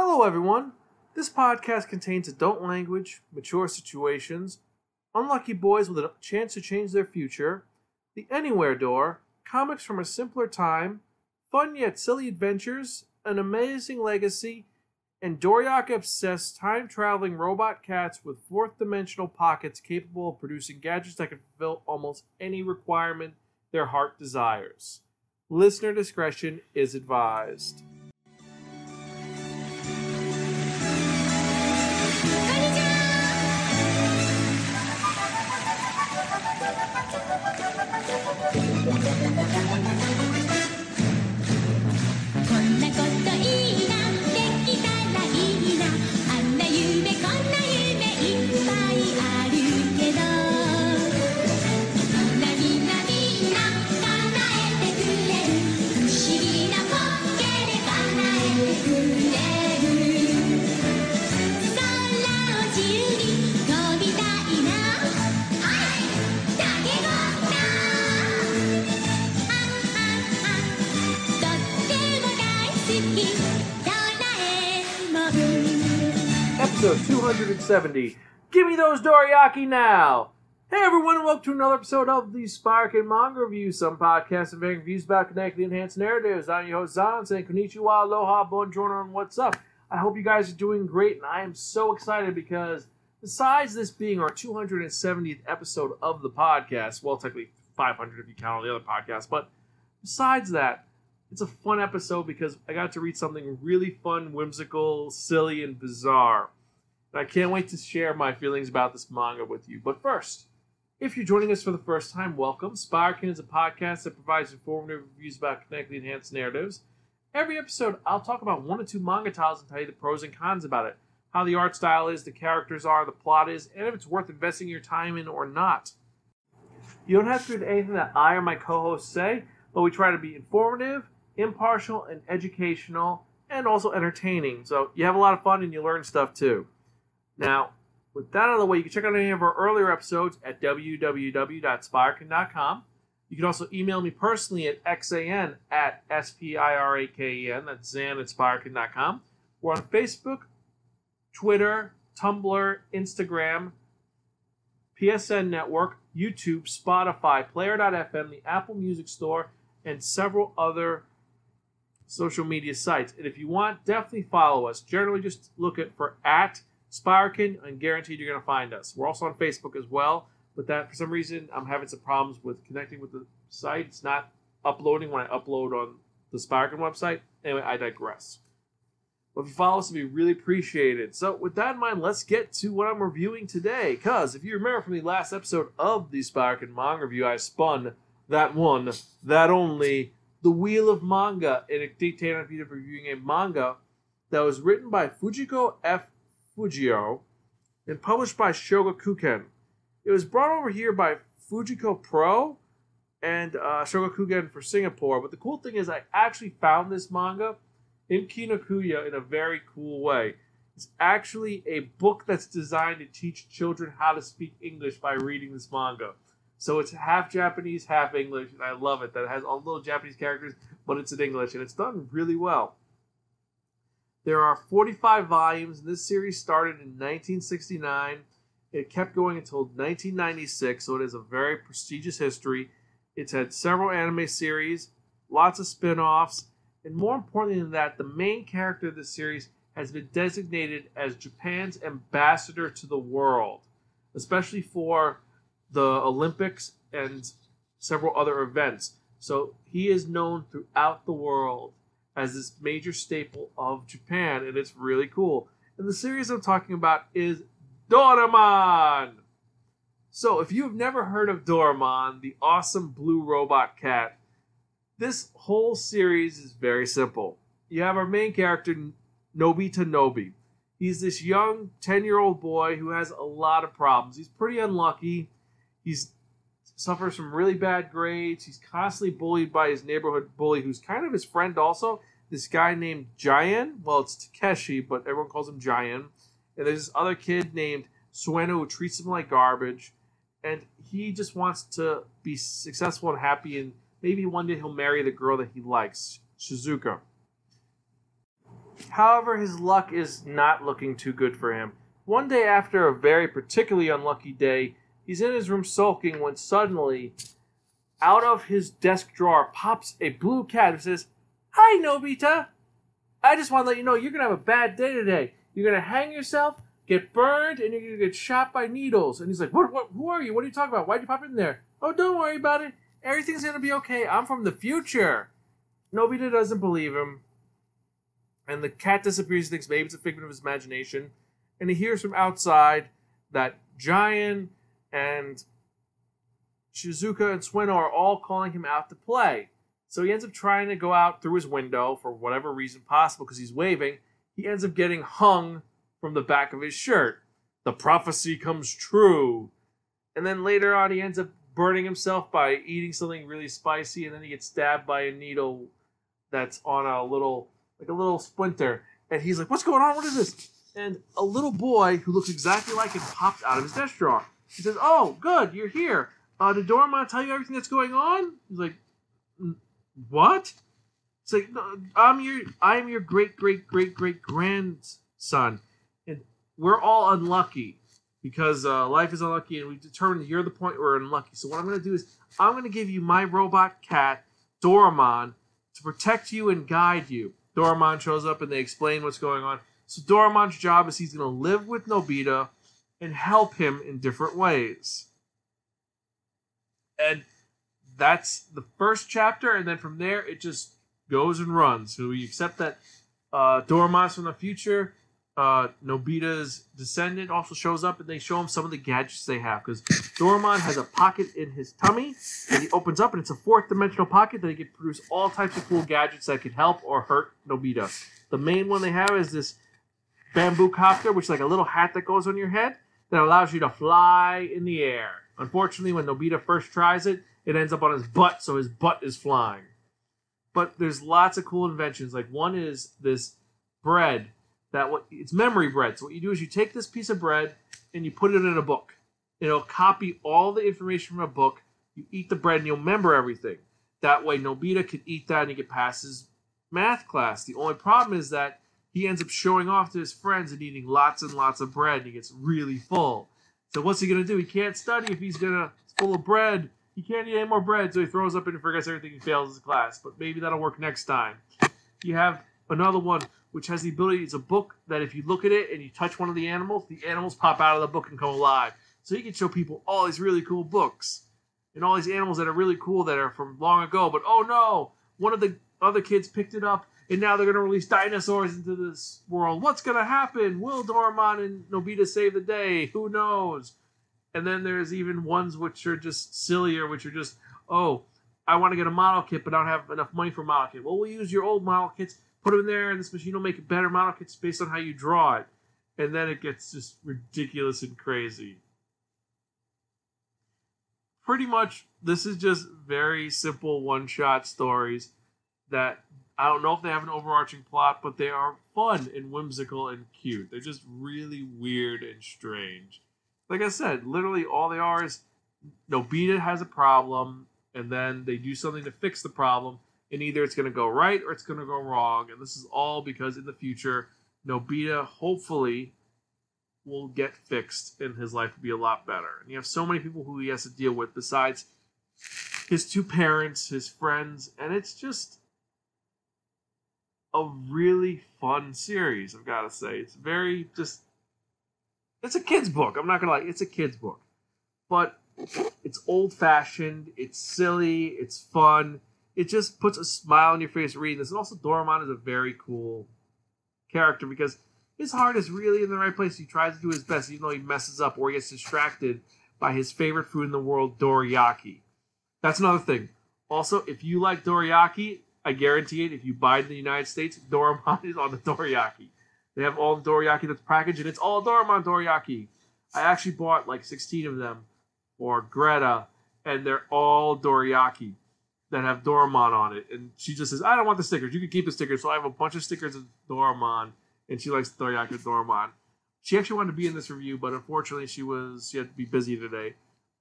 Hello, everyone. This podcast contains adult language, mature situations, unlucky boys with a chance to change their future, the Anywhere Door, comics from a simpler time, fun yet silly adventures, an amazing legacy, and Dorayaki obsessed time traveling robot cats with fourth dimensional pockets capable of producing gadgets that can fulfill almost any requirement their heart desires. Listener discretion is advised. Episode 270. Give me those Dorayaki now! Hey everyone, welcome to another episode of the Spiraken Manga Review, some podcasts and varying reviews about connected enhanced narratives. I'm your host Zan, saying konnichiwa, aloha, bonjour, and what's up. I hope you guys are doing great, and I am so excited because besides this being our 270th episode of the podcast, well, technically 500 if you count all the other podcasts, but besides that, it's a fun episode because I got to read something really fun, whimsical, silly, and bizarre. And I can't wait to share my feelings about this manga with you. But first, if you're joining us for the first time, welcome. Spiraken is a podcast that provides informative reviews about connected enhanced narratives. Every episode, I'll talk about one or two manga titles and tell you the pros and cons about it, how the art style is, the characters are, the plot is, and if it's worth investing your time in or not. You don't have to read anything that I or my co-hosts say, but we try to be informative, impartial, and educational, and also entertaining. So you have a lot of fun and you learn stuff too. Now, with that out of the way, you can check out any of our earlier episodes at www.spiraken.com. You can also email me personally at xan at s-p-i-r-a-k-e-n. That's zan at spiraken.com. We're on Facebook, Twitter, Tumblr, Instagram, PSN Network, YouTube, Spotify, Player.fm, the Apple Music Store, and several other social media sites. And if you want, definitely follow us. Generally, just look for at Spiraken, and guaranteed you're going to find us. We're also on Facebook as well, but that for some reason I'm having some problems with connecting with the site. It's not uploading when I upload on the Spiraken website. Anyway, I digress. But if you follow us, it'd be really appreciated. So, with that in mind, let's get to what I'm reviewing today. Because if you remember from the last episode of the Spiraken manga review, I spun that one, that only, the Wheel of Manga, and it dictated on reviewing a manga that was written by Fujiko F. Fujio and published by Shogakukan. It was brought over here by Fujiko Pro and uh, Shogakukan for Singapore. But the cool thing is, I actually found this manga in Kinokuniya in a very cool way. It's actually a book that's designed to teach children how to speak English by reading this manga. So it's half Japanese, half English, and I love it that it has all little Japanese characters, but it's in English, and it's done really well. There are 45 volumes, and this series started in 1969. It kept going until 1996, so it has a very prestigious history. It's had several anime series, lots of spin offs, and more importantly than that, the main character of the series has been designated as Japan's ambassador to the world, especially for the Olympics and several other events. So he is known throughout the world as this major staple of Japan, and it's really cool. And the series I'm talking about is Doraemon. So, if you've never heard of Doraemon, the awesome blue robot cat, this whole series is very simple. You have our main character, Nobita Nobi. He's this young 10 year old boy who has a lot of problems. He's pretty unlucky. He's suffers from really bad grades. He's constantly bullied by his neighborhood bully, who's kind of his friend also. This guy named Giant. Well, it's Takeshi, but everyone calls him Giant. And there's this other kid named Suneo who treats him like garbage. And he just wants to be successful and happy, and maybe one day he'll marry the girl that he likes, Shizuka. However, his luck is not looking too good for him. One day after a very particularly unlucky day, he's in his room sulking when suddenly, out of his desk drawer pops a blue cat who says, Hi, Nobita! I just want to let you know you're going to have a bad day today. You're going to hang yourself, get burned, and you're going to get shot by needles. And he's like, what, what, Who are you? What are you talking about? Why'd you pop in there? Oh, don't worry about it. Everything's going to be okay. I'm from the future. Nobita doesn't believe him. And the cat disappears. He thinks maybe it's a figment of his imagination. And he hears from outside that Giant and Shizuka and Suneo are all calling him out to play. So he ends up trying to go out through his window for whatever reason possible because he's waving. He ends up getting hung from the back of his shirt. The prophecy comes true. And then later on, he ends up burning himself by eating something really spicy, and then he gets stabbed by a needle that's on a little, like a little splinter. And he's like, What's going on? What is this? And a little boy who looks exactly like him popped out of his desk drawer. He says, Oh, good, you're here. Uh, did Doraemon tell you everything that's going on? He's like, "Mm, What? It's like, "No, I'm your, I'm your great, great, great, great grandson, and we're all unlucky because uh, life is unlucky, and we determined you're the point where we're unlucky. So what I'm going to do is I'm going to give you my robot cat, Doraemon, to protect you and guide you. Doraemon shows up, and they explain what's going on. So Doraemon's job is he's going to live with Nobita and help him in different ways. And that's the first chapter, and then from there it just goes and runs. So we accept that uh, Doraemon's from the future. Uh, Nobita's descendant also shows up, and they show him some of the gadgets they have. Because Doraemon has a pocket in his tummy, and he opens up, and it's a fourth dimensional pocket that he can produce all types of cool gadgets that could help or hurt Nobita. The main one they have is this bamboo copter, which is like a little hat that goes on your head that allows you to fly in the air. Unfortunately, when Nobita first tries it, it ends up on his butt, so his butt is flying. But there's lots of cool inventions. Like one is this bread that what it's memory bread. So what you do is you take this piece of bread and you put it in a book. It'll copy all the information from a book. You eat the bread and you'll remember everything. That way, Nobita can eat that and he can pass his math class. The only problem is that he ends up showing off to his friends and eating lots and lots of bread and he gets really full. So what's he gonna do? He can't study if he's gonna full of bread. He can't eat any more bread, so he throws up and forgets everything and fails his class. But maybe that'll work next time. You have another one which has the ability. It's a book that if you look at it and you touch one of the animals, the animals pop out of the book and come alive. So he can show people all these really cool books and all these animals that are really cool that are from long ago. But oh no, one of the other kids picked it up and now they're going to release dinosaurs into this world. What's going to happen? Will Doraemon and Nobita save the day? Who knows? And then there's even ones which are just sillier, which are just, oh, I want to get a model kit, but I don't have enough money for a model kit. Well, we'll use your old model kits, put them in there, and this machine will make better model kits based on how you draw it. And then it gets just ridiculous and crazy. Pretty much, this is just very simple one shot stories that I don't know if they have an overarching plot, but they are fun and whimsical and cute. They're just really weird and strange. Like I said, literally all they are is Nobita has a problem, and then they do something to fix the problem, and either it's going to go right or it's going to go wrong. And this is all because in the future, Nobita hopefully will get fixed and his life will be a lot better. And you have so many people who he has to deal with besides his two parents, his friends, and it's just a really fun series, I've got to say. It's very just it's a kid's book. I'm not to lie, it's a kid's book. But it's old-fashioned, it's silly, it's fun. It just puts a smile on your face reading this. And also Doraemon is a very cool character because his heart is really in the right place. He tries to do his best, even though he messes up or he gets distracted by his favorite food in the world, dorayaki. That's another thing. Also, if you like dorayaki, I guarantee it. If you buy it in the United States, Doraemon is on the dorayaki. They have all the dorayaki that's packaged, and it's all Doraemon dorayaki. I actually bought like 16 of them for Greta, and they're all dorayaki that have Doraemon on it. And she just says, I don't want the stickers. You can keep the stickers. So I have a bunch of stickers of Doraemon, and she likes dorayaki with Doraemon. She actually wanted to be in this review, but unfortunately she was she had to be busy today.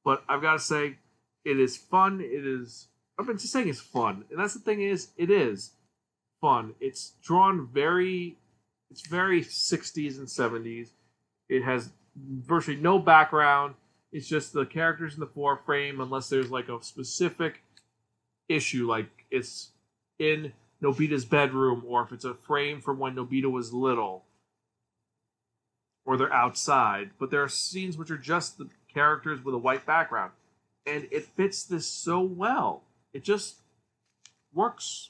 But I've got to say, it is fun. It is I've been just saying it's fun, and that's the thing is, it is fun. It's drawn very It's very 60s and 70s. It has virtually no background. It's just the characters in the foreframe, unless there's like a specific issue, like it's in Nobita's bedroom, or if it's a frame from when Nobita was little, or they're outside. But there are scenes which are just the characters with a white background, and it fits this so well. It just works.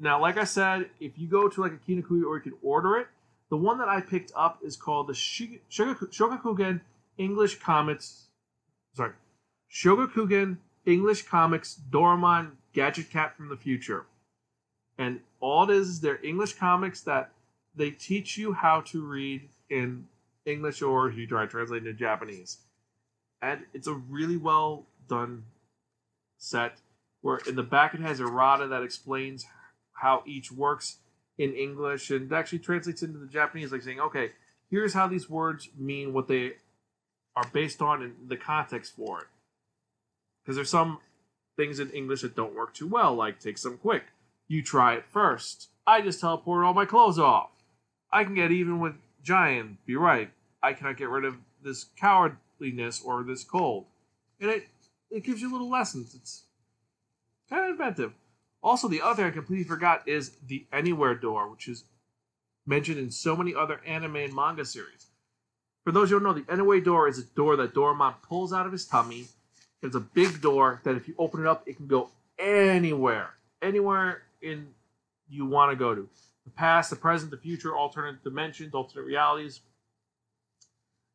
Now, like I said, if you go to like a Kinokuniya or you can order it, the one that I picked up is called the Shi- Shogaku- Shogakukan English Comics. Sorry, Shogakukan English Comics Doraemon Gadget Cat from the Future. And all it is is they're English comics that they teach you how to read in English or if you try to translate into Japanese. And it's a really well done set where in the back it has errata that explains how each works in English and actually translates into the Japanese, like saying, okay, here's how these words mean what they are based on and the context for it. Because there's some things in English that don't work too well, like take some quick. You try it first. I just teleported all my clothes off. I can get even with Giant. Be right. I cannot get rid of this cowardliness or this cold. And it it gives you little lessons. It's kind of inventive. Also, the other I completely forgot is the Anywhere door, which is mentioned in so many other anime and manga series. For those who don't know, the Anywhere door is a door that Doraemon pulls out of his tummy. It's a big door that if you open it up, it can go anywhere, anywhere in you want to go to. The past, the present, the future, alternate dimensions, alternate realities.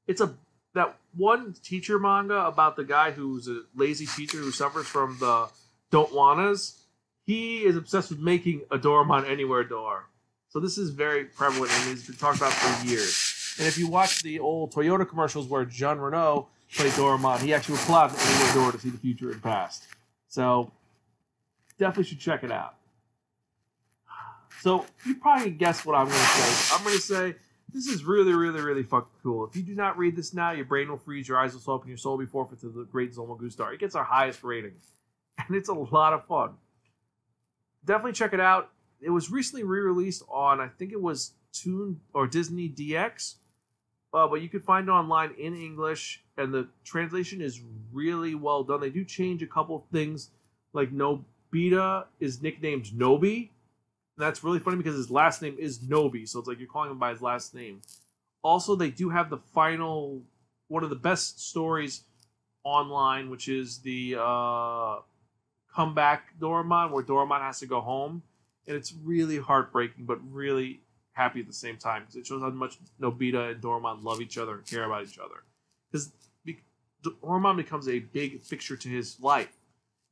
It's a that one teacher manga about the guy who's a lazy teacher who suffers from the don't wannas. He is obsessed with making a Doraemon Anywhere door. So this is very prevalent and he's been talked about for years. And if you watch the old Toyota commercials where Jean Reno played Doraemon, he actually would pull out an Anywhere door to see the future and past. So definitely should check it out. So you probably guess what I'm going to say. I'm going to say this is really, really, really fucking cool. If you do not read this now, your brain will freeze, your eyes will up, and your soul will be forfeit to the great Zolmo Star. It gets our highest rating, and it's a lot of fun. Definitely check it out. It was recently re-released on, I think it was Toon or Disney DX, uh, but you can find it online in English, and the translation is really well done. They do change a couple of things, like Nobita is nicknamed Nobi, and that's really funny because his last name is Nobi, so it's like you're calling him by his last name. Also, they do have the final one of the best stories online, which is the uh, comeback Doraemon, where Doraemon has to go home, and it's really heartbreaking, but really happy at the same time because it shows how much Nobita and Doraemon love each other and care about each other. Because Doraemon becomes a big fixture to his life.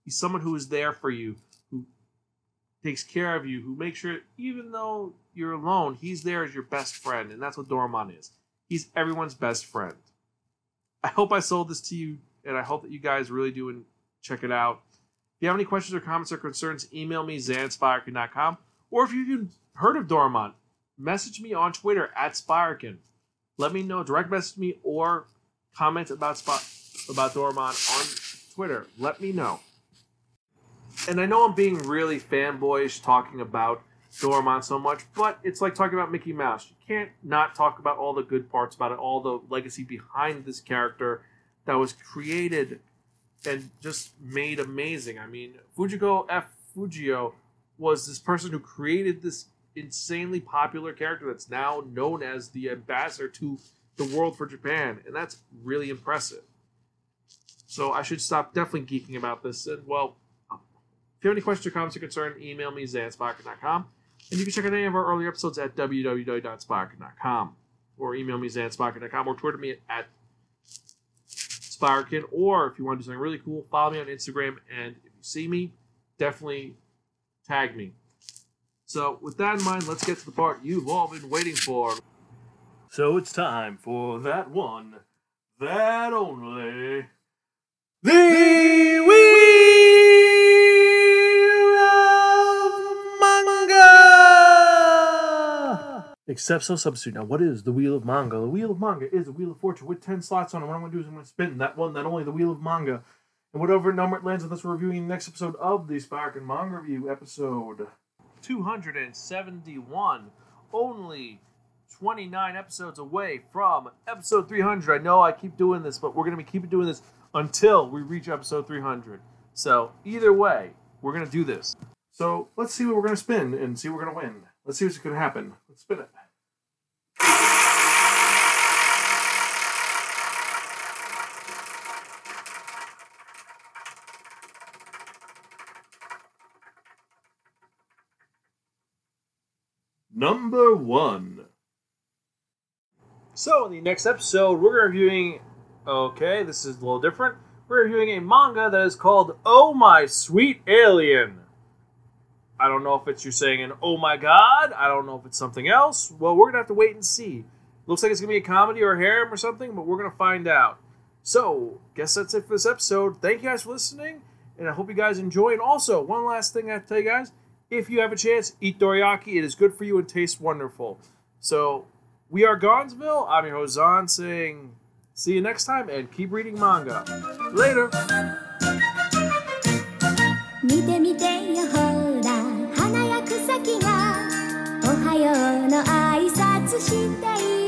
He's someone who is there for you, takes care of you, who makes sure, even though you're alone, he's there as your best friend, and that's what Doraemon is. He's everyone's best friend. I hope I sold this to you, and I hope that you guys really do and check it out. If you have any questions or comments or concerns, email me, zanspirekin.com. Or if you've even heard of Doraemon, message me on Twitter at Spiraken. Let me know, direct message me, or comment about Spot about Doraemon on Twitter. Let me know. And I know I'm being really fanboyish talking about Doraemon so much, but it's like talking about Mickey Mouse. You can't not talk about all the good parts about it, all the legacy behind this character that was created and just made amazing. I mean, Fujiko F. Fujio was this person who created this insanely popular character that's now known as the ambassador to the world for Japan, and that's really impressive. So I should stop definitely geeking about this. And well, if you have any questions or comments or concern, email me, zanspocket.com. And you can check out any of our earlier episodes at www.spocket.com. Or email me, zanspocket.com, or Twitter me at Spiraken. Or if you want to do something really cool, follow me on Instagram. And if you see me, definitely tag me. So, with that in mind, let's get to the part you've all been waiting for. So it's time for that one, that only, the Wheel Except so substitute. Now, what is the Wheel of Manga? The Wheel of Manga is a Wheel of Fortune with 10 slots on it. What I'm going to do is I'm going to spin that one, that only, the Wheel of Manga. And whatever number it lands on, that's reviewing the next episode of the Spiraken Manga Review, episode 271. Only 29 episodes away from episode 300. I know I keep doing this, but we're going to be keeping doing this until we reach episode 300. So, either way, we're going to do this. So let's see what we're gonna spin and see what we're gonna win. Let's see what's gonna happen. Spin it. Number one. So, in the next episode, we're reviewing. Okay, this is a little different. We're reviewing a manga that is called Oh My Sweet Alien. I don't know if it's you saying an oh my god. I don't know if it's something else. Well, we're to have to wait and see. Looks like it's to be a comedy or a harem or something, but we're to find out. So, guess that's it for this episode. Thank you guys for listening, and I hope you guys enjoy. And also, one last thing I have to tell you guys if you have a chance, eat dorayaki. It is good for you and tastes wonderful. So, we are Gonzville. I'm your host, saying see you next time and keep reading manga. Later. がおはようの挨拶している